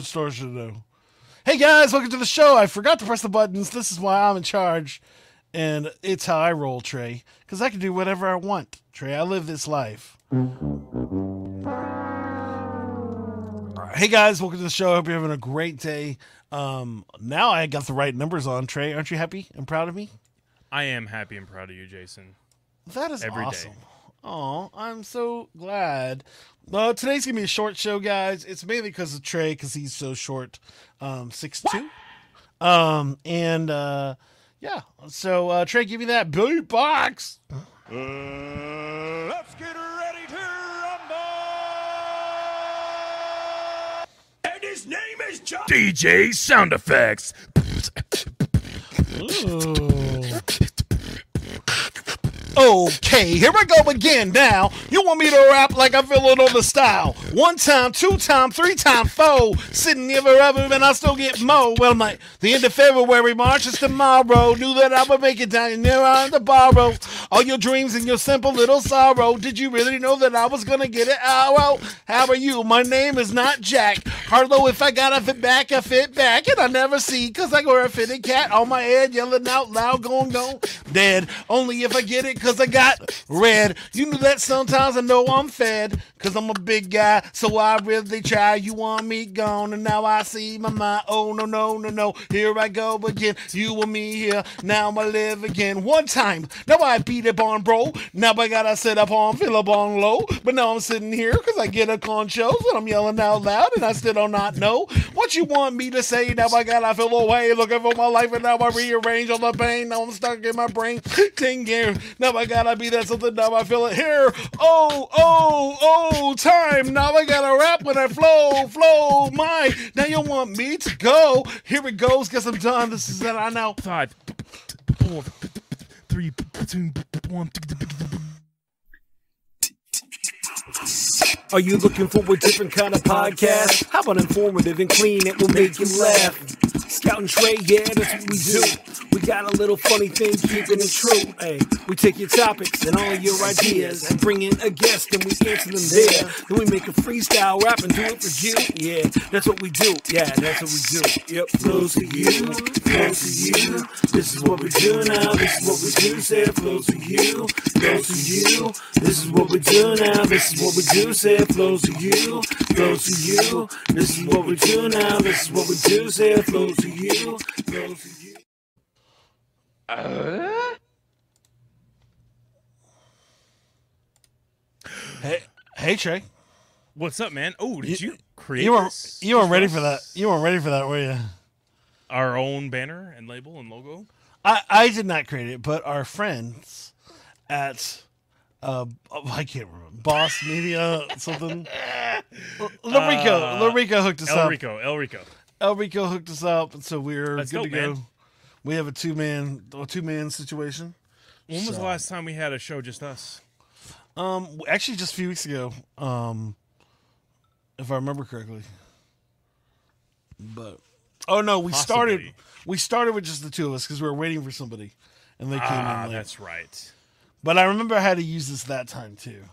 store should know. Hey guys, welcome to the show. I forgot to press the buttons. This is why I'm in charge. And it's how I roll, Trey. Because I can do whatever I want, Trey. I live this life. Hey guys, welcome to the show. I hope you're having a great day. Um, now I got the right numbers on, Trey. Aren't you happy and proud of me? I am happy and proud of you, Jason. That is Every day. awesome. Oh, I'm so glad. Well, today's gonna be a short show, guys. It's mainly because of Trey, because he's so short, um, six two. Um, and uh, yeah. So uh, Trey, give me that beat box. Uh, let's get ready to rumble! And his name is John. DJ sound effects. Okay, here I go again now. You want me to rap like I feel it on the style. One time, two time, three time, four. Sitting here forever and I still get more. Well, my the end of February, March is tomorrow. Knew that I would make it down near on the borrow. All your dreams and your simple little sorrow. Did you really know that I was gonna get it? Oh, well, how are you? My name is not Jack. Harlow, if I gotta fit back, I fit back. And I never see, cause I wear a fitted cat on my head, yelling out loud, going, go dead. Only if I get it, cause I got red. You know that sometimes I know I'm fed, cause I'm a big guy, so I really try. You want me gone, and now I see my mind. Oh, no, no, no, no. Here I go again. You and me here. Now I live again. One time, now I beat up on bro. Now I gotta sit up on, up on low. But now I'm sitting here, cause I get a shows, and I'm yelling out loud, and I still do not know what you want me to say. Now I gotta feel away, looking for my life, and now I rearrange all the pain. Now I'm stuck in my brain. Ting years. Now I gotta be that something. Now I feel it here. Oh, oh, oh, time. Now I gotta rap when I flow, flow. My. Now you want me to go? Here it goes. Guess I'm done. This is it. I know. Five, four, three, two, one. Are you looking for a different kind of podcast? How about informative and clean? It will make you laugh. Scout and Trey, yeah, that's what we do. We got a little funny thing, keeping it true. Hey, we take your topics and all your ideas and bring in a guest and we answer them there. Then we make a freestyle rap and do it for you. Yeah, that's what we do. Yeah, that's what we do. Yep, flows to you, flows to you. This is what we do now. This is what we do. Say it flows to you, flows to you. This is what we do now. This is what we do. Say it flows to you, flows to you. This is what we do now. This is what we do. Say it flows to you, flows to you. Hey, hey, Trey. What's up, man? Oh, did you, create You weren't. this? You weren't ready for that. You weren't ready for that, were you? Our own banner and label and logo. I, I did not create it, but our friends at uh oh, I can't remember Boss Media something. Larico, Uh, Larico hooked us El up. Rico, El Rico. El Rico hooked us up, and so we're That's good to dope, go. man. We have a two man a two man situation. When was the last time we had a show just us? Um, actually, just a few weeks ago. Um, if I remember correctly. But oh no, we started Possibly. we started with just the two of us because we were waiting for somebody, and they came Ah, in late. that's right. But I remember how to use this that time too.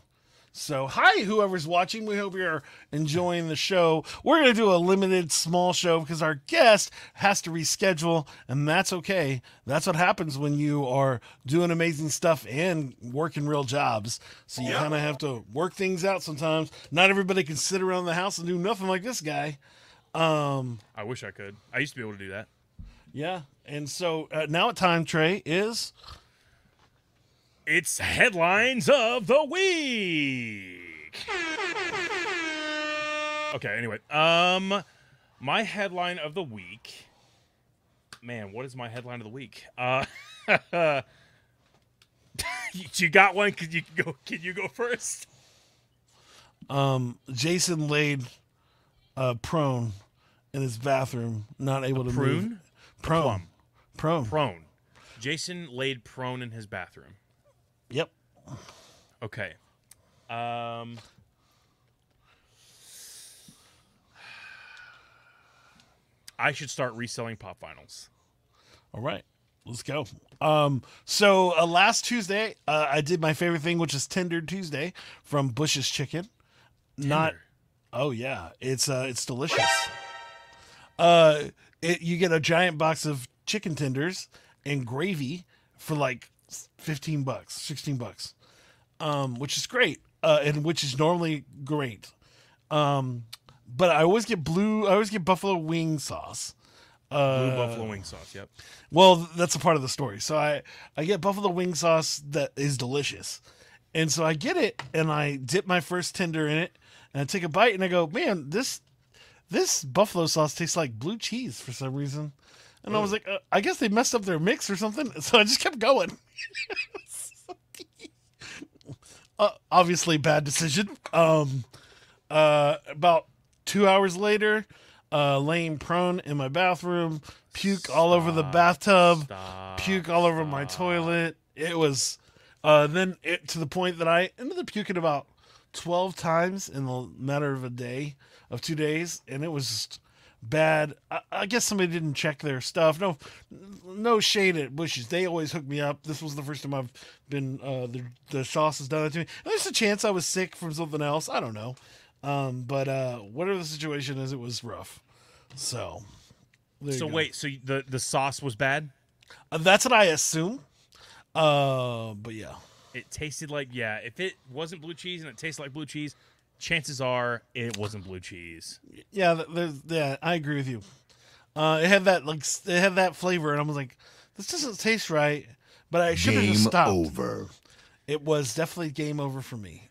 So, hi, whoever's watching. We hope you're enjoying the show. We're going to do a limited small show because our guest has to reschedule, and that's okay. That's what happens when you are doing amazing stuff and working real jobs. So, you kind of have to work things out sometimes. Not everybody can sit around the house and do nothing like this guy. Um, I wish I could. I used to be able to do that. yeah. And so, uh, now at time, Trey, is It's headlines of the week. Okay, anyway. Um my headline of the week. Man, what is my headline of the week? Uh you- got one? Could you go can you go first? um, Jason laid uh, prone in his bathroom, not able to move. Prone. Plum. Prone. Prone. Jason laid prone in his bathroom. Yep. Okay. Um I should start reselling pop vinyls. All right. Let's go. Um, so uh, last Tuesday, uh, I did my favorite thing, which is Tender Tuesday from Bush's Chicken. Not. Oh yeah, it's uh, it's delicious. Uh, it, you get a giant box of chicken tenders and gravy for like fifteen bucks, sixteen bucks, um, which is great, uh, and which is normally great. Um, but I always get blue. I always get buffalo wing sauce. Blue buffalo wing sauce. Yep. Well, that's a part of the story. So I I get buffalo wing sauce that is delicious, and so I get it and I dip my first tender in it and I take a bite and I go, man, this this buffalo sauce tastes like blue cheese for some reason, and I was like, uh, I guess they messed up their mix or something. So I just kept going. uh, obviously, bad decision. Um, uh, about two hours later, uh, laying prone in my bathroom, puke all over the bathtub, Stop. puke all over my toilet. It was, uh, then it to the point that I ended up puking about twelve times in the matter of a day, of two days, and it was just bad. I, I guess somebody didn't check their stuff. No, no shade at Bush's. They always hook me up. This was the first time I've been uh, the the sauce has done it to me. There's a chance I was sick from something else. I don't know. Um, but uh, whatever the situation is, it was rough. So, So go. wait, so the the sauce was bad? Uh, that's what I assume. Uh, but yeah, It tasted like yeah. If it wasn't blue cheese and it tasted like blue cheese, chances are it wasn't blue cheese. yeah, there's, yeah, I agree with you. Uh, it had that like it had that flavor, and I was like, this doesn't taste right. But I should have Game just stopped. over. It was definitely game over for me.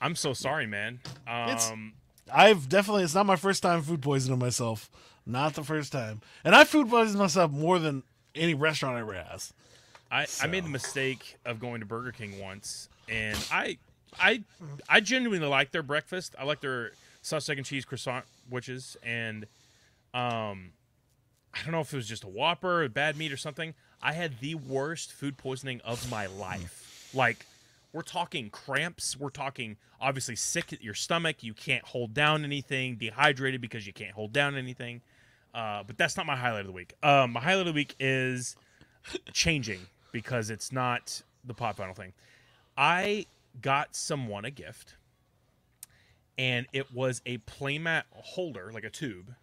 I'm so sorry, man. It's- Um, I've definitely it's not my first time food poisoning myself. Not the first time. And I food poisoned myself more than any restaurant I ever has. I, I made the mistake of going to Burger King once, and I I I genuinely like their breakfast. I like their sausage and cheese croissant witches, and um, I don't know if it was just a Whopper, or bad meat, or something. I had the worst food poisoning of my life. Like we're talking cramps. We're talking obviously sick at your stomach. You can't hold down anything. Dehydrated because you can't hold down anything. Uh, but that's not my highlight of the week. Um, my highlight of the week is changing because it's not the pop final thing. I got someone a gift, and it was a playmat holder, like a tube.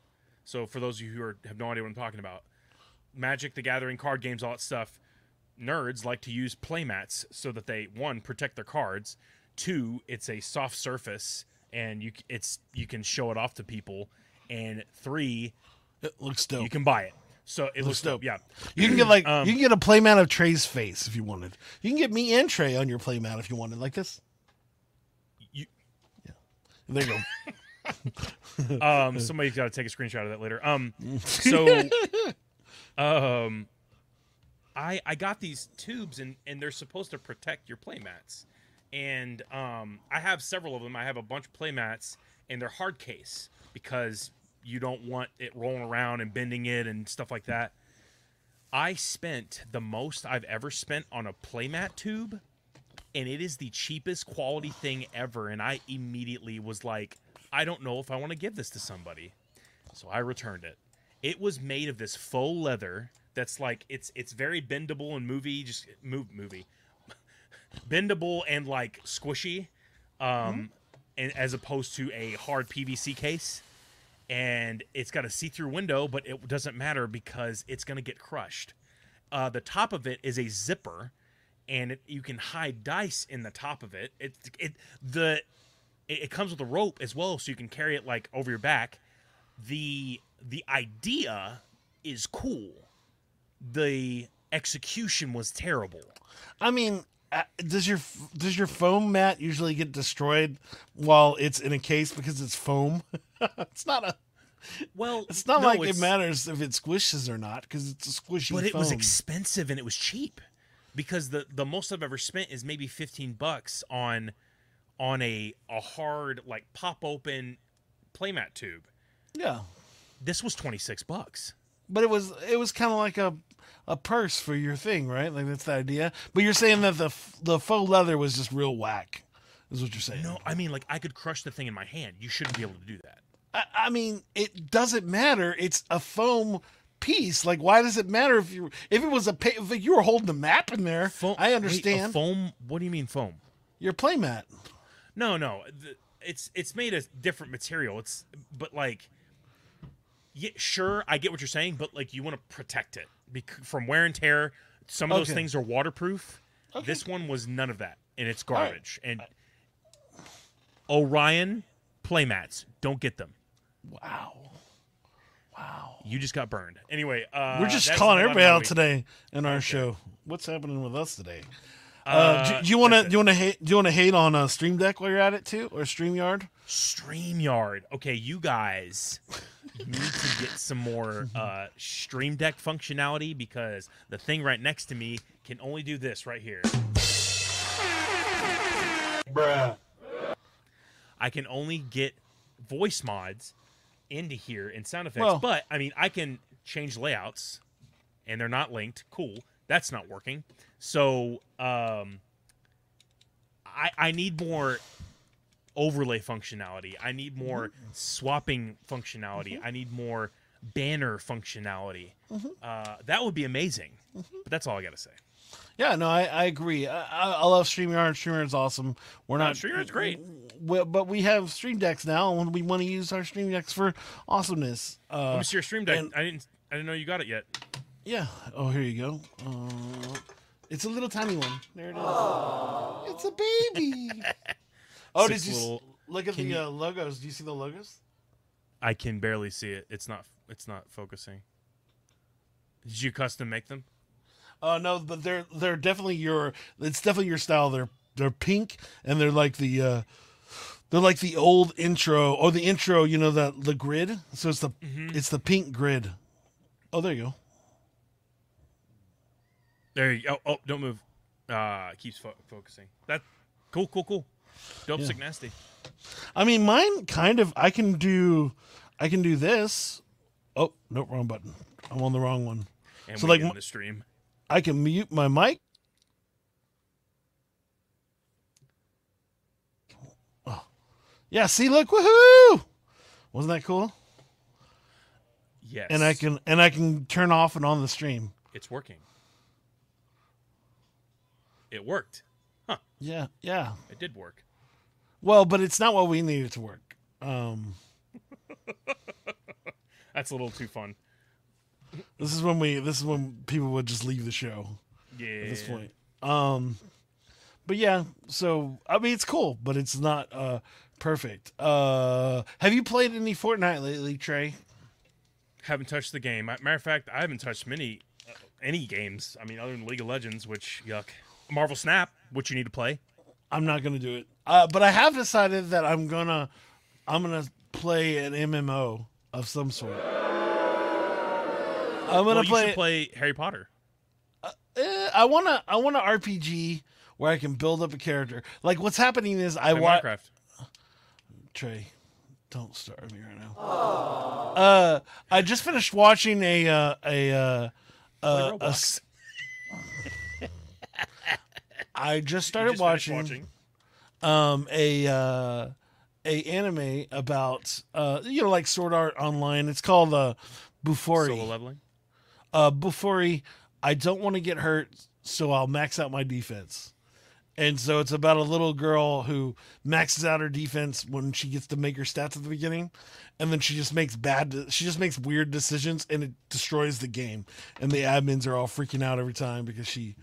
So for those of you who are, have no idea what I'm talking about, Magic the Gathering card games, all that stuff, nerds like to use playmats so that they one protect their cards, two it's a soft surface and you it's you can show it off to people, and three It looks dope. you can buy it. So it looks dope. dope. Yeah. You can get like Um, you can get a playmat of Trey's face if you wanted. You can get me and Trey on your playmat if you wanted, like this. You- yeah, There you go. um somebody's got to take a screenshot of that later um so um i i got these tubes and and they're supposed to protect your playmats and um i have several of them i have a bunch of playmats and they're hard case because you don't want it rolling around and bending it and stuff like that. I spent the most i've ever spent on a playmat tube and it is the cheapest quality thing ever. And i immediately was like i don't know if i want to give this to somebody. So i returned it. It was made of this faux leather that's like it's it's very bendable and movie just move movie. Bendable and like squishy um and as opposed to a hard pvc case and it's got a see-through window but it doesn't matter because it's going to get crushed uh, the top of it is a zipper and it, you can hide dice in the top of it. It it the it, it comes with a rope as well, so you can carry it like over your back. the The idea is cool. The execution was terrible. I mean, Uh, does your does your foam mat usually get destroyed while it's in a case because it's foam? it's not a. Well, It's not no, like it's- it matters if it squishes or not because it's a squishy. but it was expensive and it was cheap because the the most I've ever spent is maybe fifteen bucks on on a a hard like pop open playmat tube. yeah, This was twenty six bucks. but it was it was kind of like a a purse for your thing, right? Like that's the idea. But you're saying that the the faux leather was just real whack, is what you're saying? No, I mean like I could crush the thing in my hand. You shouldn't be able to do that. I, I mean it doesn't matter. It's a foam piece. Like why does it matter if you if it was a pa- if you were holding the map in there? Foam, I wait, a understand foam. What do you mean foam? your playmat. No, no. It's it's made of different material. It's but like, yeah, sure, I get what you're saying, but like you want to protect it bec- from wear and tear. Some of those Okay. things are waterproof. Okay. This one was none of that, and it's right. garbage. And Orion playmats, don't get them. Wow. Wow. You just got burned. Anyway, uh, We're just that's calling the everybody out today in our show. What's happening with us today? Uh, Uh, do, do you want to do you want to hate do you want to hate on uh, Stream Deck while you're at it too, or Streamyard? StreamYard. Okay, you guys need to get some more uh, Stream Deck functionality because the thing right next to me can only do this right here. Bruh. I can only get voice mods into here and sound effects, Well- but I mean, I can change layouts and they're not linked. Cool. That's not working. So, um, I, I need more overlay functionality. I need more swapping functionality. I need more banner functionality. Uh, that would be amazing. But that's all I got to say. Yeah, no, I, I agree. I, I, love StreamYard. StreamYard's awesome. We're not StreamYard's great. we- but we have Stream Decks now, and we want to use our Stream Decks for awesomeness. Uh, Let me see your stream deck. and- I didn't. I didn't know you got it yet. Yeah. Oh, here you go. Uh, it's a little tiny one. There it is. It's a baby. oh, Six did you s- little- look at the you- uh, logos? Do you see the logos? I can barely see it. It's not. It's not focusing. Did you custom make them? Uh, no, but they're they're definitely your. It's definitely your style. They're they're pink and they're like the. Uh, they're like the old intro or the intro. You know the the grid. So it's the it's the pink grid. Oh, there you go. There you go. Oh, don't move. Uh, keeps fo- focusing. That cool, cool, cool. Dope, Yeah. sick, nasty. I mean, mine kind of. I can do. I can do this. Oh, nope, wrong button. I'm on the wrong one. And So, like, in the stream. I can mute my mic. Oh. Yeah, see, look, woohoo! Wasn't that cool? Yes. And I can and I can turn off and on the stream. It's working. It worked. Huh? Yeah, yeah. It did work. Well, but it's not what we needed to work. Um, That's a little too fun. this is when we this is when people would just leave the show Yeah. at this point. Um, but yeah, so I mean it's cool, but it's not uh perfect. Uh, have you played any Fortnite lately, Trey? Haven't touched the game. Matter of fact, I haven't touched many, uh, any games. I mean, other than League of Legends, which yuck. Marvel Snap, which you need to play. I'm not gonna do it. Uh, but I have decided that I'm gonna I'm gonna play an MMO of some sort. I'm gonna Well, play. play Harry Potter. Eh, I want to. I want an RPG where I can build up a character. Like what's happening is I watch Minecraft. Trey. Don't start me right now. Uh, I just finished watching a uh, a uh, uh, a I just started just finished watching, um a uh, a anime about uh you know like Sword Art Online. It's called uh Bofuri. solo leveling. uh, Bofuri, I don't want to get hurt, so I'll max out my defense. And so it's about a little girl who maxes out her defense when she gets to make her stats at the beginning, and then she just makes bad, she just makes weird decisions, and it destroys the game. And the admins are all freaking out every time because she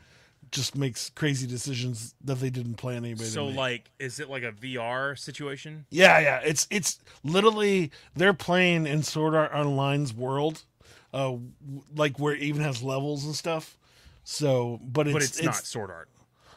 just makes crazy decisions that they didn't plan anybody. So, like, is it like a VR situation? Yeah, yeah. It's it's literally they're playing in Sword Art Online's world, uh, like where it even has levels and stuff. So, but it's But it's, not Sword Art.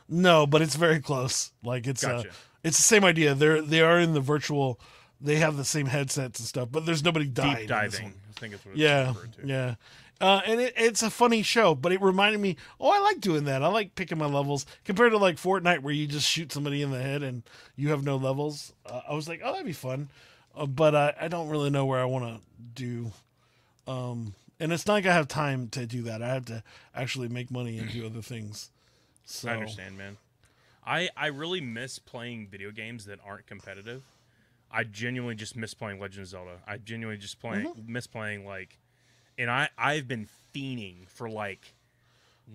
no, but it's very close. Like it's uh, it's the same idea. They're they are in the virtual. They have the same headsets and stuff, but there's nobody dying. Deep diving. I think it's what it's Yeah, yeah. Uh, and it, it's a funny show, but it reminded me. Oh, I like doing that. I like picking my levels compared to like Fortnite, where you just shoot somebody in the head and you have no levels. Uh, I was like, oh, that'd be fun, uh, but I, I don't really know where I want to do. Um, and it's not like I have time to do that. I have to actually make money and do other things. So I understand, man. I I really miss playing video games that aren't competitive. I genuinely just miss playing Legend of Zelda. I genuinely just playing Mm-hmm. miss playing like, and I I've been fiending for like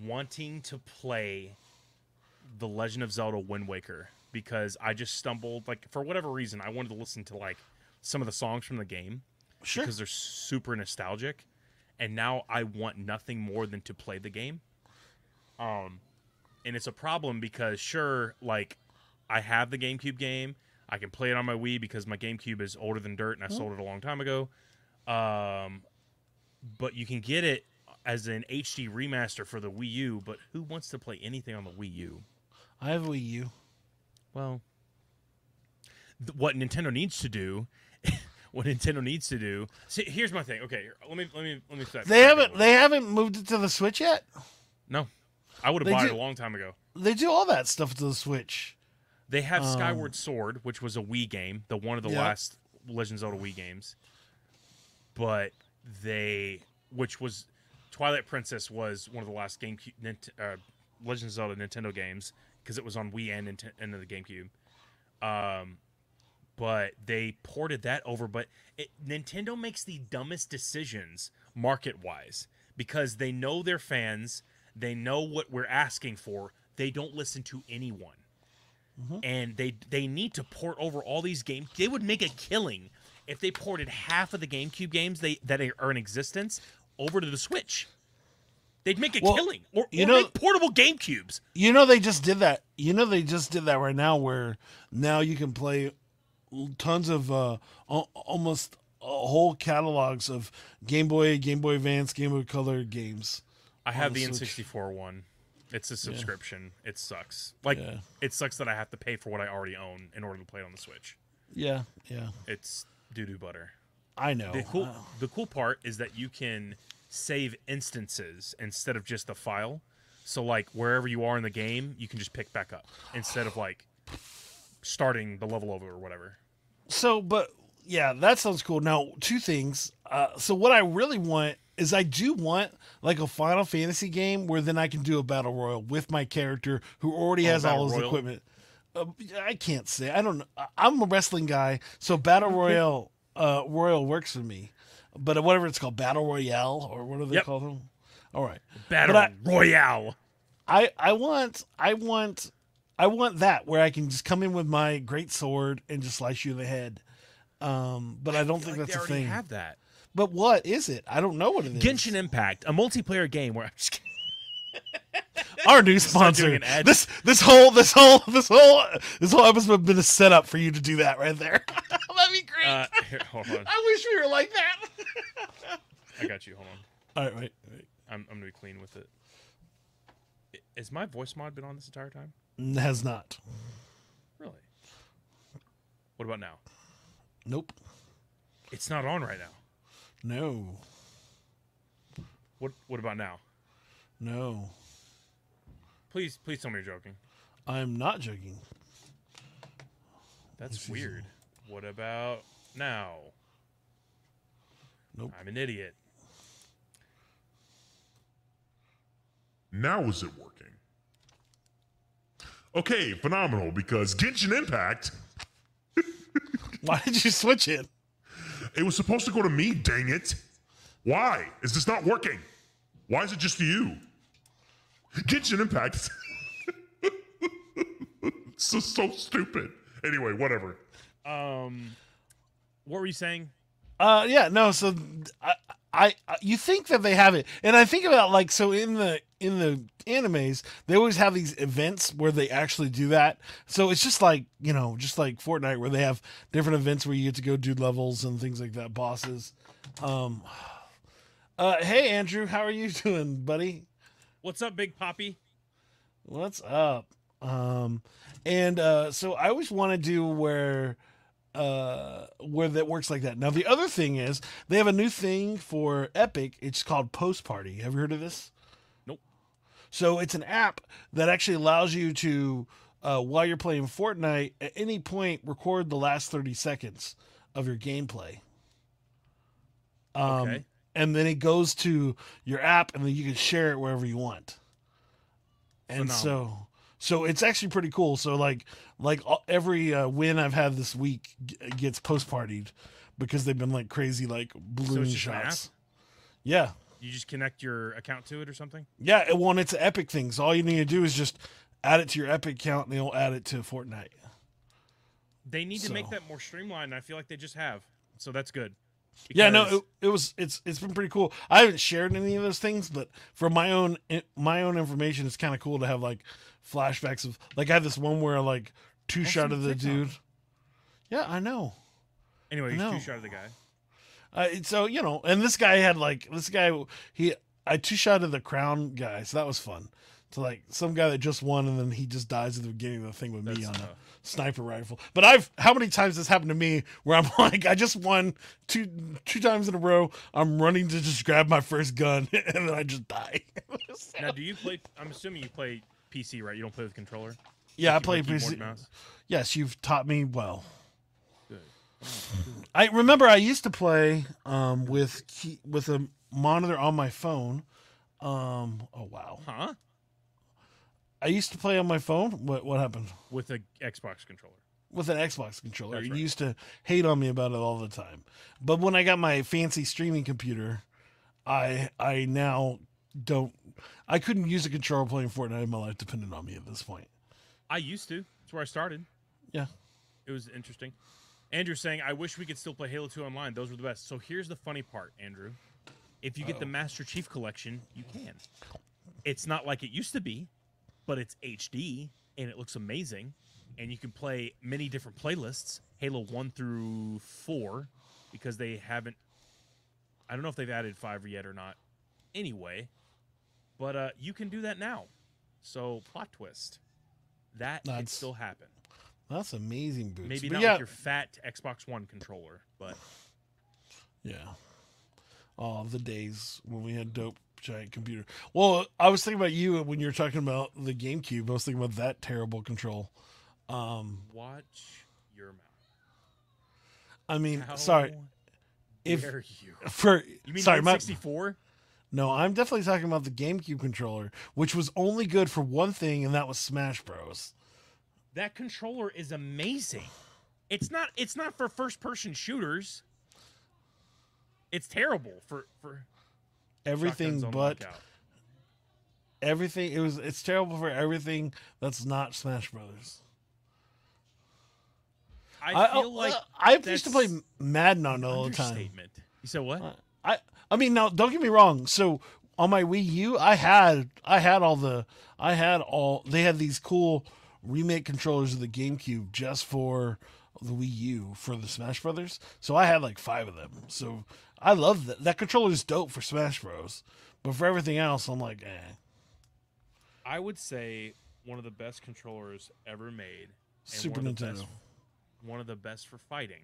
wanting to play the Legend of Zelda Wind Waker because I just stumbled like for whatever reason I wanted to listen to like some of the songs from the game, Sure. because they're super nostalgic, and now I want nothing more than to play the game. Um, and it's a problem because sure, like I have the GameCube game, I can play it on my Wii because my GameCube is older than dirt, and I sold it a long time ago. Um, but you can get it as an HD remaster for the Wii U. But who wants to play anything on the Wii U? I have a Wii U. Well, th- what Nintendo needs to do, what Nintendo needs to do. See, here's my thing. Okay, let me let me let me. Start, They haven't they haven't moved it to the Switch yet. No, I would have bought do- it a long time ago. They do all that stuff to the Switch. They have Um, Skyward Sword, which was a Wii game, the one of the Yeah. last Legend of Zelda Wii games. But they, which was Twilight Princess, was one of the last GameCube Nint, uh, Legend of Zelda Nintendo games because it was on Wii and Nint- and the GameCube. Um, but they ported that over. But it, Nintendo makes the dumbest decisions market wise because they know their fans, they know what we're asking for. They don't listen to anyone and they they need to port over all these games. They would make a killing if they ported half of the GameCube games they that are in existence over to the Switch. They'd make a Well, killing, or, you or know- make portable GameCubes. You know they just did that. You know they just did that right now, where now you can play tons of uh, almost uh, whole catalogs of Game Boy, Game Boy Advance, Game Boy Color games. I have the the N64 one. It's a subscription. It sucks. Like Yeah. it sucks that I have to pay for what I already own in order to play it on the Switch. Yeah, yeah, It's doo doo butter. I know. The cool Uh, the cool part is that you can save instances instead of just the file. So like wherever you are in the game, you can just pick back up instead of like starting the level over or whatever. so, but yeah, that sounds cool. Now, two things. Uh, so, what I really want is I do want like a Final Fantasy game where then I can do a battle royal with my character who already has battle all his royal? equipment. Uh, I can't say. I don't. I- I'm a wrestling guy, so battle royale uh, royal works for me. But whatever it's called, battle royale or what do they Yep. call them? All right. Battle But Royale. I I want I want I want that where I can just come in with my great sword and just slice you in the head. Um, but I don't think Like, that's a thing. have that. But what is it? I don't know what it is. Genshin Impact, a multiplayer game where I'm just kidding. our new sponsor. This this whole this whole this whole this whole episode has been a setup for you to do that right there. That'd be great. Uh, here, hold on. I wish we were like that. I got you. Hold on. All right, wait, wait. I'm, I'm gonna be clean with it. Has my voice mod been on this entire time? Has not. Really? What about now? Nope. It's not on right now. No. What What about now? No. Please, please tell me you're joking. I'm not joking. That's weird. What about now? Nope. I'm an idiot. Now is it working? Okay, phenomenal, because Genshin Impact, Why did you switch it? it was supposed to go to me, dang it. Why? Is this not working? Why is it just you? Genshin Impact. so so stupid. Anyway, whatever. Um, what were you saying? Uh, yeah, no. So I, I, I, you think that they have it, and I think about like so in the in the animes, they always have these events where they actually do that. So it's just like you know, just like Fortnite, where they have different events where you get to go do levels and things like that, bosses. Um, uh, hey Andrew, how are you doing, buddy? What's up, Big Poppy? What's up? Um, and uh, so I always want to do where uh where that works like that. Now the other thing is they have a new thing for Epic. It's called Post Party. Have you heard of this? Nope. So it's an app that actually allows you to uh, while you're playing Fortnite at any point record the last 30 seconds of your gameplay. Um, Okay. And then it goes to your app and then you can share it wherever you want. And so so it's actually pretty cool. So like like every uh, win I've had this week g- gets post partied because they've been like crazy like balloon an shots. Yeah. You just connect your account to it or something? Yeah, it, well, and it's an Epic thing. So all you need to do is just add it to your Epic account, and they'll add it to Fortnite. They need to make that more streamlined. I feel like they just have. So that's good. Yeah, no, it, it was it's it's been pretty cool. I haven't shared any of those things, but for my own my own information, it's kind of cool to have like flashbacks of like I had this one where like two shot of the TikTok. dude. Yeah, I know. anyway, two shot of the guy. Uh, so you know, and this guy had like this guy he I two shot of the crown guy, so that was fun. To like some guy that just won and then he just dies at the beginning of the thing with me on tough. Sniper rifle. But I've how many times this happened to me where I'm like I just won two two times in a row. I'm running to just grab my first gun and then I just die. Now, do you play? I'm assuming you play PC, right? You don't play with controller. yeah, I You play keyboard PC. mouse? Yes, you've taught me well. Good. I remember I used to play um, with key, with a monitor on my phone. Um, oh wow! Huh? I used to play on my phone. What what happened With an Xbox controller. with an Xbox controller? That's You used to hate on me about it all the time. But when I got my fancy streaming computer, I I now don't. I couldn't use a controller playing Fortnite. My life depended on me at this point. I used to. That's where I started. Yeah. It was interesting. Andrew saying, "I wish we could still play Halo 2 online. Those were the best." So here's the funny part, Andrew. If you get the Master Chief Collection, you can. It's not like it used to be, but it's HD and it looks amazing, and you can play many different playlists, Halo 1 through 4, because they haven't. I don't know if they've added five yet or not. Anyway, but uh, you can do that now. So plot twist, that can That's- still happen. That's amazing, boots. Maybe But not yeah, with your fat Xbox One controller, but Yeah. Oh, the days when we had dope giant computer. Well, I was thinking about you when you were talking about the GameCube. I was thinking about that terrible control. Um, watch your mouth. I mean, How sorry if you? for You mean sorry, my, 64? no, I'm definitely talking about the GameCube controller, which was only good for one thing, and that was Smash Bros. That controller is amazing. It's not. It's not for first-person shooters. It's terrible for for Everything but everything. It was it's terrible for everything that's not Smash Brothers. I, oh, feel like uh, I used to play Madden on all the time. You said what? I I mean now don't get me wrong. So on my Wii U, I had I had all the I had all they had these cool remake controllers of the GameCube just for the Wii U for the Smash Brothers. So I had like five of them. So I love that. That controller is dope for Smash Bros. But for everything else, I'm like, eh. I would say one of the best controllers ever made. Super one Nintendo. Best, one of the best for fighting.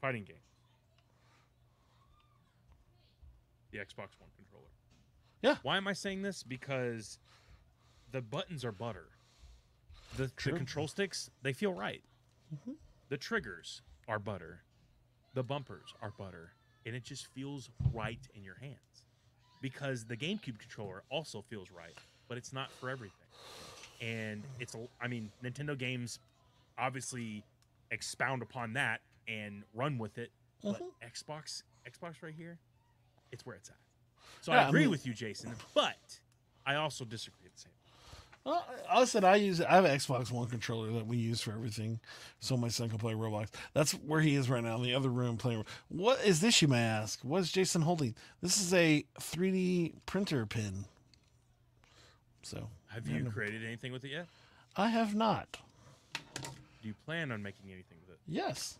Fighting game. The Xbox One controller. Yeah. Why am I saying this? Because the buttons are butter. The, the control sticks, they feel right. The triggers are butter. The bumpers are butter. And it just feels right in your hands. Because the GameCube controller also feels right, but it's not for everything. And it's, a, I mean, Nintendo games obviously expound upon that and run with it. But mm-hmm. Xbox, Xbox right here, it's where it's at. So Yeah, I I agree mean- with you, Jason, but I also disagree at the same time. Well, I said I use I have an Xbox One controller that we use for everything, so my son can play Roblox. That's where he is right now in the other room playing. What is this? You may ask. What is Jason holding? This is a 3D printer pin. So Have you created anything with it yet? I have not. Do you plan on making anything with it? Yes.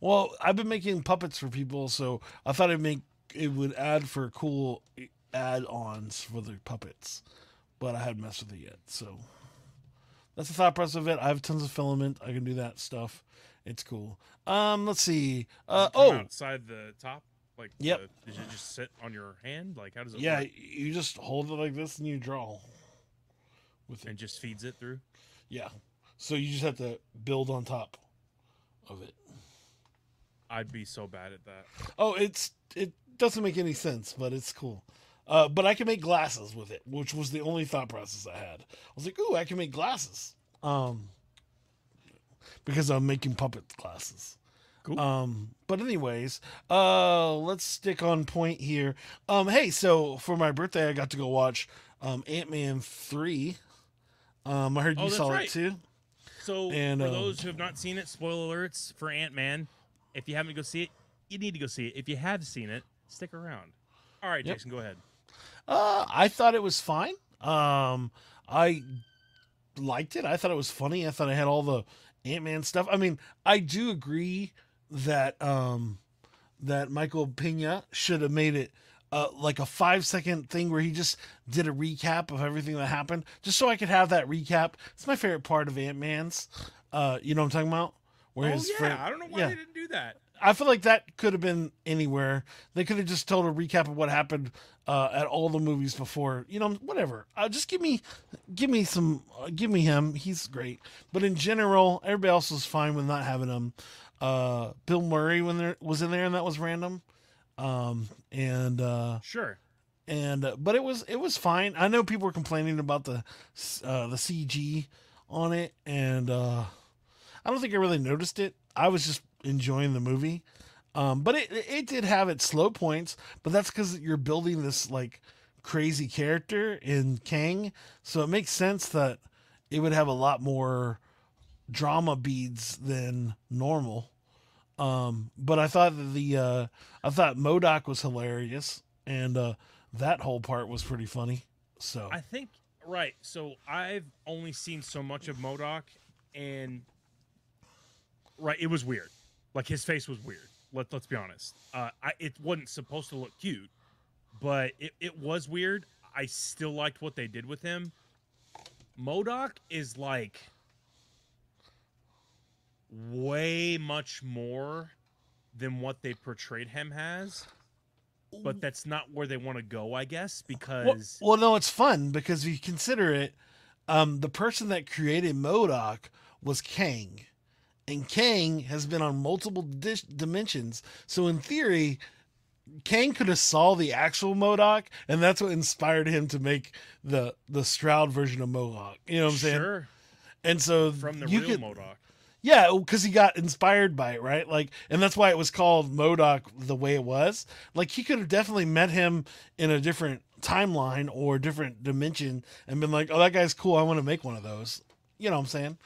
Well, I've been making puppets for people, so I thought it'd make it would add for cool add-ons for the puppets, but I hadn't messed with it yet. So that's the thought process of it. I have tons of filament. I can do that stuff. It's cool. Um, let's see. Uh, oh, outside the top, like Yep. the- does it just sit on your hand? Like how does it? yeah. work? You just hold it like this and you draw with it. and just feeds it through. Yeah. So you just have to build on top of it. I'd be so bad at that. Oh, it's it doesn't make any sense, but it's cool. Uh, but I can make glasses with it, which was the only thought process I had. I was like, "Ooh, I can make glasses," um, because I'm making puppet glasses. Cool. Um, but anyways, uh, let's stick on point here. Um, hey, so for my birthday, I got to go watch um Ant Man three. Um, I heard Oh, you saw right. it too. So And, for um, those who have not seen it, spoiler alerts for Ant Man. If you haven't go see it, you need to go see it. If you have seen it, stick around. All right, Yep. Jason, go ahead. Uh, I thought it was fine. Um, I liked it. I thought it was funny. I thought I had all the Ant Man stuff. I mean, I do agree that um, that Michael Pena should have made it uh, like a five second thing where he just did a recap of everything that happened, just so I could have that recap. It's my favorite part of Ant Man's. Uh, you know what I'm talking about? Where oh his yeah, friend- I don't know why yeah. they didn't do that. I feel like that could have been anywhere. They could have just told a recap of what happened uh, at all the movies before. You know, whatever. Uh, just give me, give me some, uh, give me him. He's great. But in general, everybody else was fine with not having him. Uh, Bill Murray when there was in there, and that was random. Um, and uh, Sure. and uh, but it was it was fine. I know people were complaining about the uh, the CG on it, and uh, I don't think I really noticed it. I was just enjoying the movie, um, but it it did have its slow points. But that's because you're building this like crazy character in Kang, so it makes sense that it would have a lot more drama beads than normal. Um, but I thought that the uh, I thought MODOK was hilarious, and uh, that whole part was pretty funny. So I think right. So I've only seen so much of MODOK, and right, it was weird. Like his face was weird. Let Let's be honest. Uh, I it wasn't supposed to look cute, but it it was weird. I still liked what they did with him. MODOK is like way much more than what they portrayed him as. But that's not where they want to go, I guess, because well, well, no, it's fun because if you consider it, um, the person that created MODOK was Kang, and Kang has been on multiple dimensions. So in theory, Kang could have saw the actual MODOK, and that's what inspired him to make the the Stroud version of MODOK. You know what I'm saying? sure And so from the you real could, MODOK. Yeah, because he got inspired by it, right? Like, and that's why it was called MODOK the way it was. Like, he could have definitely met him in a different timeline or different dimension and been like, "Oh, that guy's cool. I want to make one of those." You know what I'm saying?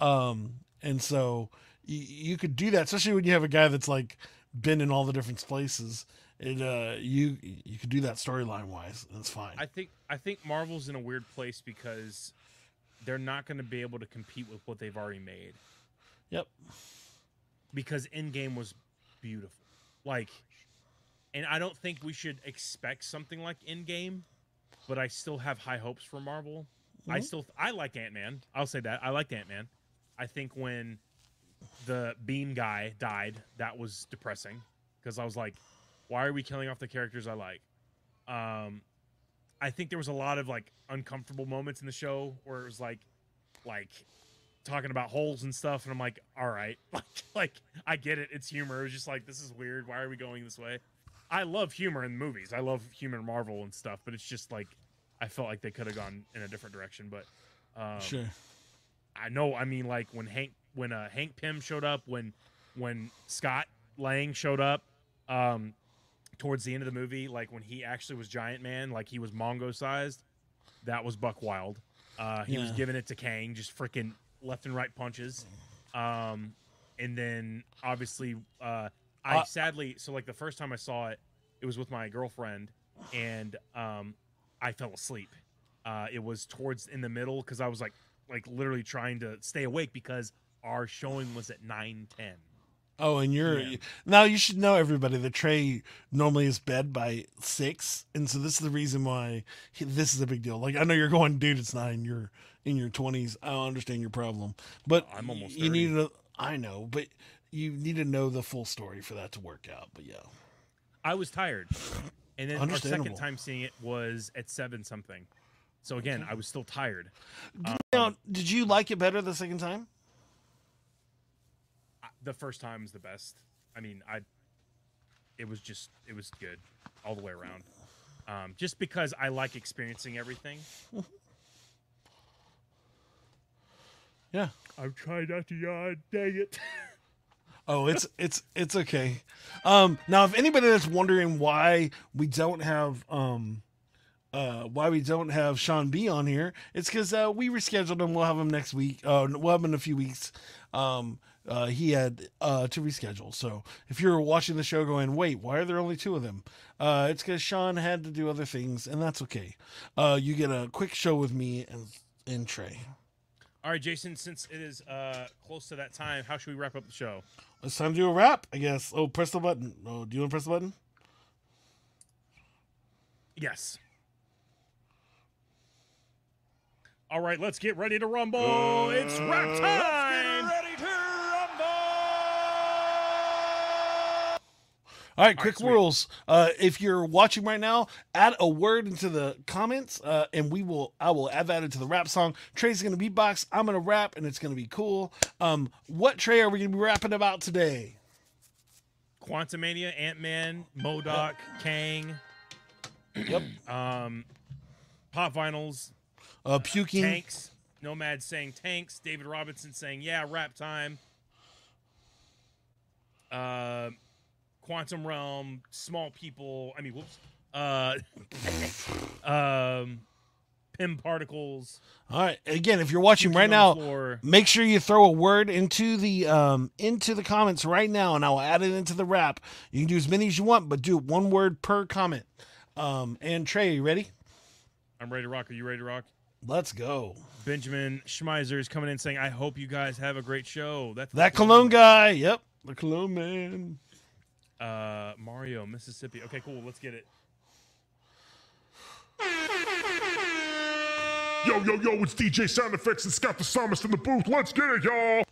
Um, and so you, you could do that, especially when you have a guy that's like been in all the different places. It uh, you you could do that storyline wise. That's fine. I think I think Marvel's in a weird place because they're not going to be able to compete with what they've already made. yep. because Endgame was beautiful. Like, and I don't think we should expect something like Endgame, but I still have high hopes for Marvel. I still I like Ant Man. I'll say that I liked Ant Man. I think when the Beam guy died, that was depressing because I was like, why are we killing off the characters I like? Um, I think there was a lot of like uncomfortable moments in the show where it was like, like talking about holes and stuff, and I'm like, all right, like, like I get it, it's humor. It was just like this is weird. Why are we going this way? I love humor in movies. I love humor Marvel and stuff, but it's just like I felt like they could have gone in a different direction. But um, Sure. I know. I mean, like when Hank when uh, Hank Pym showed up, when when Scott Lang showed up, um, towards the end of the movie, like when he actually was Giant Man, like he was Mongo sized, that was Buck Wild. Uh, he was giving it to Kang, just freaking left and right punches. Um, and then obviously, uh, I Uh, sadly, so like the first time I saw it, it was with my girlfriend, and um, I fell asleep. Uh, it was towards in the middle because I was like, like literally trying to stay awake because our showing was at nine ten. Oh, and you're Yeah. now you should know everybody that Trey normally is bed by six, and so this is the reason why he, this is a big deal. Like I know you're going, dude, it's nine. You're in your twenties. I don't understand your problem, but I'm almost You need to. I know, but you need to know the full story for that to work out. But yeah, I was tired, and then our second time seeing it was at seven something. So again, I was still tired. now did you like it better the second time? The first time is the best. I mean, I. It was just it was good all the way around. Um, just because I like experiencing everything. Yeah. I'm trying not to yawn. Dang it. Oh, it's it's it's okay. Um, now, if anybody that's wondering why we don't have um, uh, why we don't have Sean B on here, it's because uh, we rescheduled him. We'll have him next week. Uh, we'll have him in a few weeks. Um, uh, he had uh, to reschedule. So if you're watching the show going, wait, why are there only two of them? Uh, it's because Sean had to do other things, and that's okay. Uh, you get a quick show with me and, and Trey. All right, Jason. Since it is uh, close to that time, how should we wrap up the show? It's time to do a wrap, I guess. Oh, press the button. Oh, do you want to press the button? Yes. All right, let's get ready to rumble. it's rap time. Ready to rumble! All right, quick sweet. rules. Uh, if you're watching right now, add a word into the comments, uh, and we will. I will add that into the rap song. Trey's gonna beatbox. I'm gonna rap, and it's gonna be cool. Um, what Trey are we gonna be rapping about today? Quantumania, Ant Man, MODOK, Kang, Yep. um, Pop Vinyls, Uh, puking. Tanks, Nomad saying tanks, David Robinson saying yeah, rap time. Uh, Quantum Realm, small people. I mean, whoops. Uh, um, Pym particles. All right. Again, if you're watching right now, floor. make sure you throw a word into the um into the comments right now, and I'll add it into the rap. You can do as many as you want, but do one word per comment. Um, and Trey, you ready? I'm ready to rock. Are you ready to rock? Let's go. Benjamin Schmeiser is coming in saying, "I hope you guys have a great show." That's That cologne guy. Yep. The cologne man. Uh, Mario, Mississippi. Okay, cool. Let's get it. Yo, yo, yo, it's DJ Sound Effects and Scott the Psalmist in the booth. Let's get it, y'all.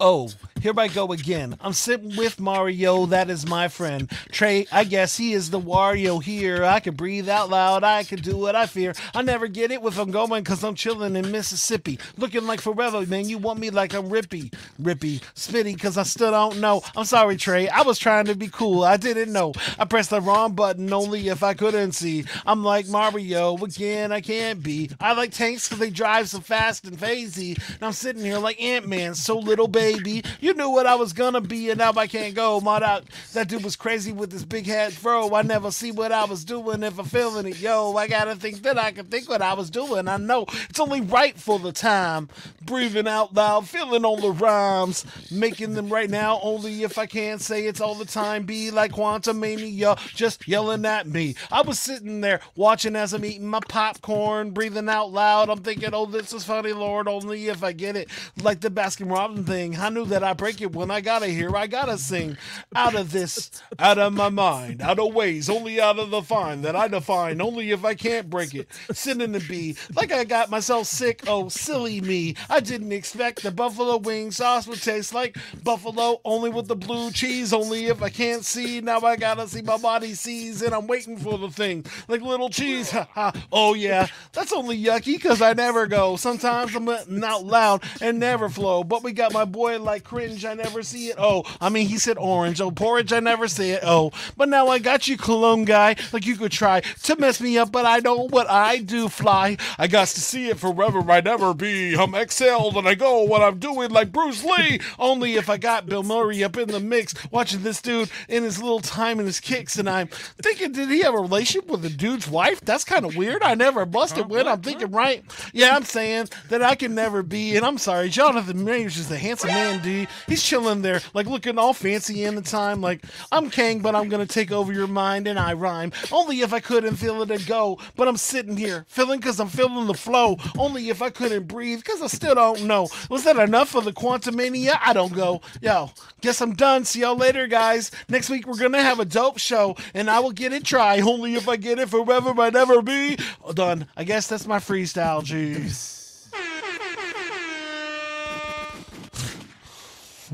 Oh, here I go again. I'm sitting with Mario, that is my friend. Trey, I guess he is the Wario here. I can breathe out loud, I can do what I fear. I never get it if I'm going cause I'm chilling in Mississippi. Looking like forever, man. You want me like I'm Rippy. Rippy, spitty, cause I still don't know. I'm sorry, Trey. I was trying to be cool. I didn't know. I pressed the wrong button only if I couldn't see. I'm like Mario, again, I can't be. I like tanks cause they drive so fast and phasey. And I'm sitting here like Ant-Man, so little baby. You knew what I was gonna be, and now I can't go. Mod out. That dude was crazy with his big head throw. I never see what I was doing if I'm feeling it. Yo, I gotta think that I can think what I was doing. I know it's only right for the time. Breathing out loud, feeling all the rhymes, making them right now. Only if I can't say it's all the time. Be like Quantumania, just yelling at me. I was sitting there watching as I'm eating my popcorn, breathing out loud. I'm thinking, oh, this is funny, Lord. Only if I get it, like the Baskin Robbins thing. I knew that I break it when I gotta hear. I gotta sing out of this, out of my mind, out of ways, only out of the fine that I define. Only if I can't break it. Sitting to be like I got myself sick. Oh, silly me. I didn't expect the buffalo wing sauce would taste like buffalo, only with the blue cheese. Only if I can't see. Now I gotta see my body sees, and I'm waiting for the thing like little cheese. Ha ha. Oh yeah, that's only yucky because I never go. Sometimes I'm out loud and never flow. But we got my boy like cringe. I never see it. Oh, I mean he said orange. Oh porridge. I never see it. Oh, but now I got you cologne guy. Like you could try to mess me up, but I know what I do. Fly. I got to see it forever. I never be. I'm excelled and I go what I'm doing like Bruce Lee. Only if I got Bill Murray up in the mix, watching this dude in his little time and his kicks, and I'm thinking, did he have a relationship with the dude's wife? That's kind of weird. I never busted with. I'm thinking, right? Yeah, I'm saying that I can never be. And I'm sorry, Jonathan Majors is a handsome man, dude. He's chilling there, like looking all fancy in the time. Like I'm Kang, but I'm gonna take over your mind, and I rhyme only if I couldn't feel it and go. But I'm sitting here feeling because I'm feeling the flow. Only if I couldn't breathe because I still don't know. Was that enough for the Quantumania? I don't go. Yo, guess I'm done. See y'all later, guys. Next week we're gonna have a dope show, and I will get it try. Only if I get it forever, might never be done. I guess that's my freestyle. Jeez.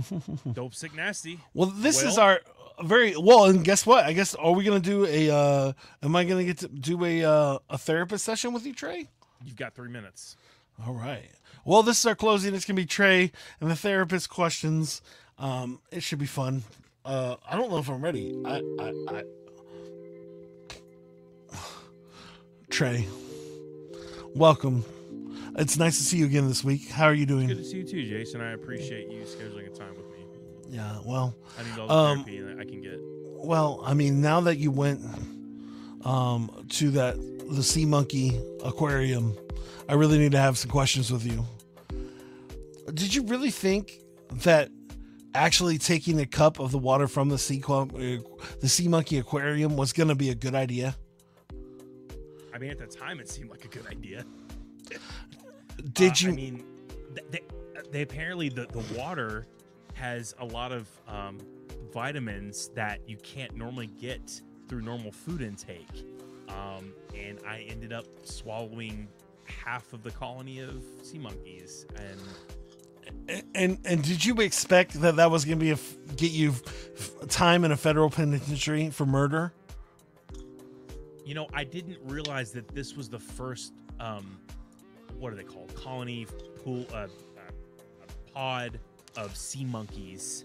Dope, sick, nasty. Well, this is our very well, and guess what? I guess are we gonna do a? uh Am I gonna get to do a uh, a therapist session with you, Trey? You've got three minutes. All right. Well, this is our closing. It's gonna be Trey and the therapist questions. Um, it should be fun. Uh, I don't know if I'm ready. I, I, I... Trey, welcome. It's nice to see you again this week. How are you doing? Good to see you too, Jason. I appreciate you scheduling a time with me. Yeah. Well, I need all the Um, therapy that I can get. Well, I mean, now that you went um, to that the sea monkey aquarium, I really need to have some questions with you. did you really think that actually taking a cup of the water from the sea uh, the sea monkey aquarium was going to be a good idea? I mean, at the time, it seemed like a good idea. Did Uh, you? I mean, they, they apparently the the water has a lot of um, vitamins that you can't normally get through normal food intake. Um, and I ended up swallowing half of the colony of sea monkeys, and and and did you expect that that was going to be a f- get you f- time in a federal penitentiary for murder? you know, I didn't realize that this was the first um, what are they called? Colony pool, uh, uh, a pod of sea monkeys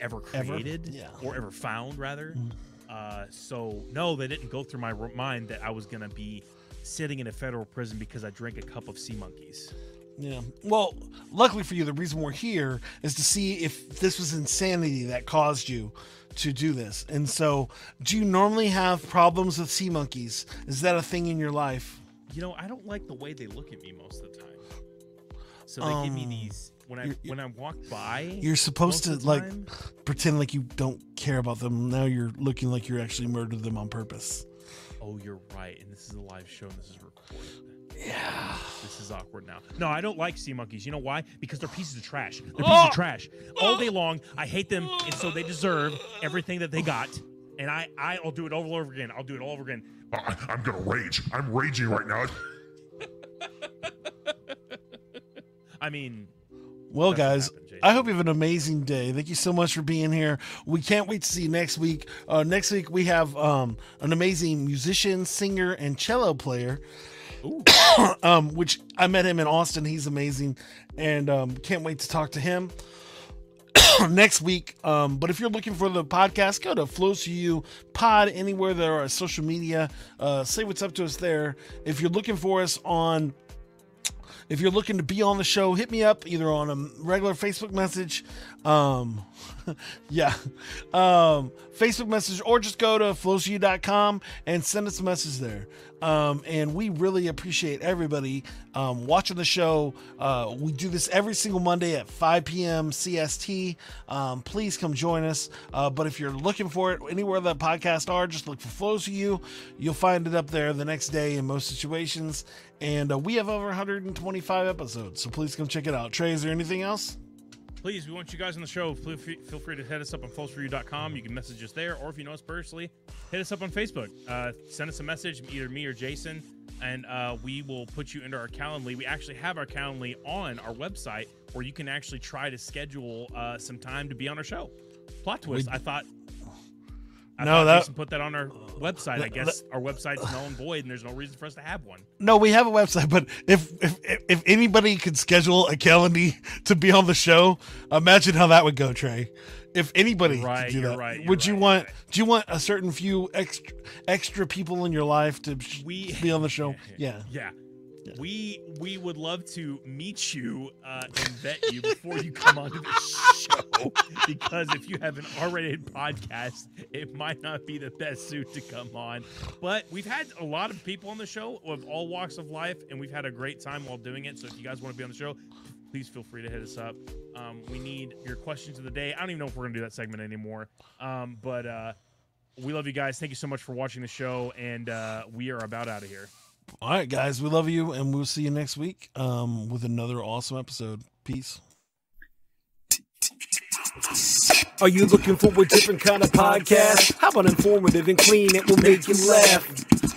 ever Ever? created Yeah. or ever found, rather. Mhm. Uh, so no, they didn't go through my mind that I was gonna be sitting in a federal prison because I drank a cup of sea monkeys. Yeah. Well, luckily for you, the reason we're here is to see if this was insanity that caused you to do this. And so, do you normally have problems with sea monkeys? Is that a thing in your life? You know, I don't like the way they look at me most of the time. So they give me Um, these when I when I walk by. You're supposed to like time- pretend like you don't care about them. Now you're looking like you're actually murdered them on purpose. Oh, you're right. And this is a live show and this is recorded. Yeah. This is awkward now. No, I don't like sea monkeys. You know why? Because they're pieces of trash. They're pieces Oh! of trash. All day long, I hate them, and so they deserve everything that they got. And I, I'll do it all over again. I'll do it all over again. I, I'm gonna rage. I'm raging right now. I mean, Well, guys, happened, Jason. I hope you have an amazing day. Thank you so much for being here. We can't wait to see you next week. Uh, next week we have um, an amazing musician, singer, and cello player. Um, which I met him in Austin. He's amazing, and um, can't wait to talk to him next week. Um, but if you're looking for the podcast, go to Flows to You Pod anywhere there are social media. Uh, say what's up to us there. If you're looking for us on if you're looking to be on the show, hit me up either on a regular Facebook message, um, yeah, um, Facebook message, or just go to flowsyou.com and send us a message there. Um, and we really appreciate everybody um, watching the show. Uh, we do this every single Monday at 5 p.m. CST. Um, please come join us. Uh, but if you're looking for it anywhere that podcasts are, just look for Flows to You. You'll find it up there the next day in most situations. And uh, we have over 125 episodes, so please come check it out. Trey, is there anything else? Please, we want you guys on the show. Feel free, feel free to hit us up on flowsforyou.com. You can message us there, or if you know us personally, hit us up on Facebook. Uh, send us a message, either me or Jason, and uh, we will put you into our Calendly. We actually have our Calendly on our website where you can actually try to schedule uh, some time to be on our show. Plot twist. We- I thought. I No, that- Jason put that on our website. I That- guess our website's null and void, and there's no reason for us to have one. No, we have a website, but if if if anybody could schedule a calendar to be on the show, imagine how that would go, Trey. If anybody right, could do that, right, would you right, want? Do you want a certain few extra extra people in your life to We- be on the show? Yeah. Yeah. We we would love to meet you uh, and vet you before you come onto the show because if you have an R-rated podcast, it might not be the best suit to come on. But we've had a lot of people on the show of all walks of life, and we've had a great time while doing it. So if you guys want to be on the show, please feel free to hit us up. Um, we need your questions of the day. I don't even know if we're gonna do that segment anymore. Um, but uh, we love you guys. Thank you so much for watching the show, and uh, we are about out of here. All right, guys, we love you, and we'll see you next week um, with another awesome episode. Peace. Are you looking for a different kind of podcast? How about informative and clean? It will make you laugh.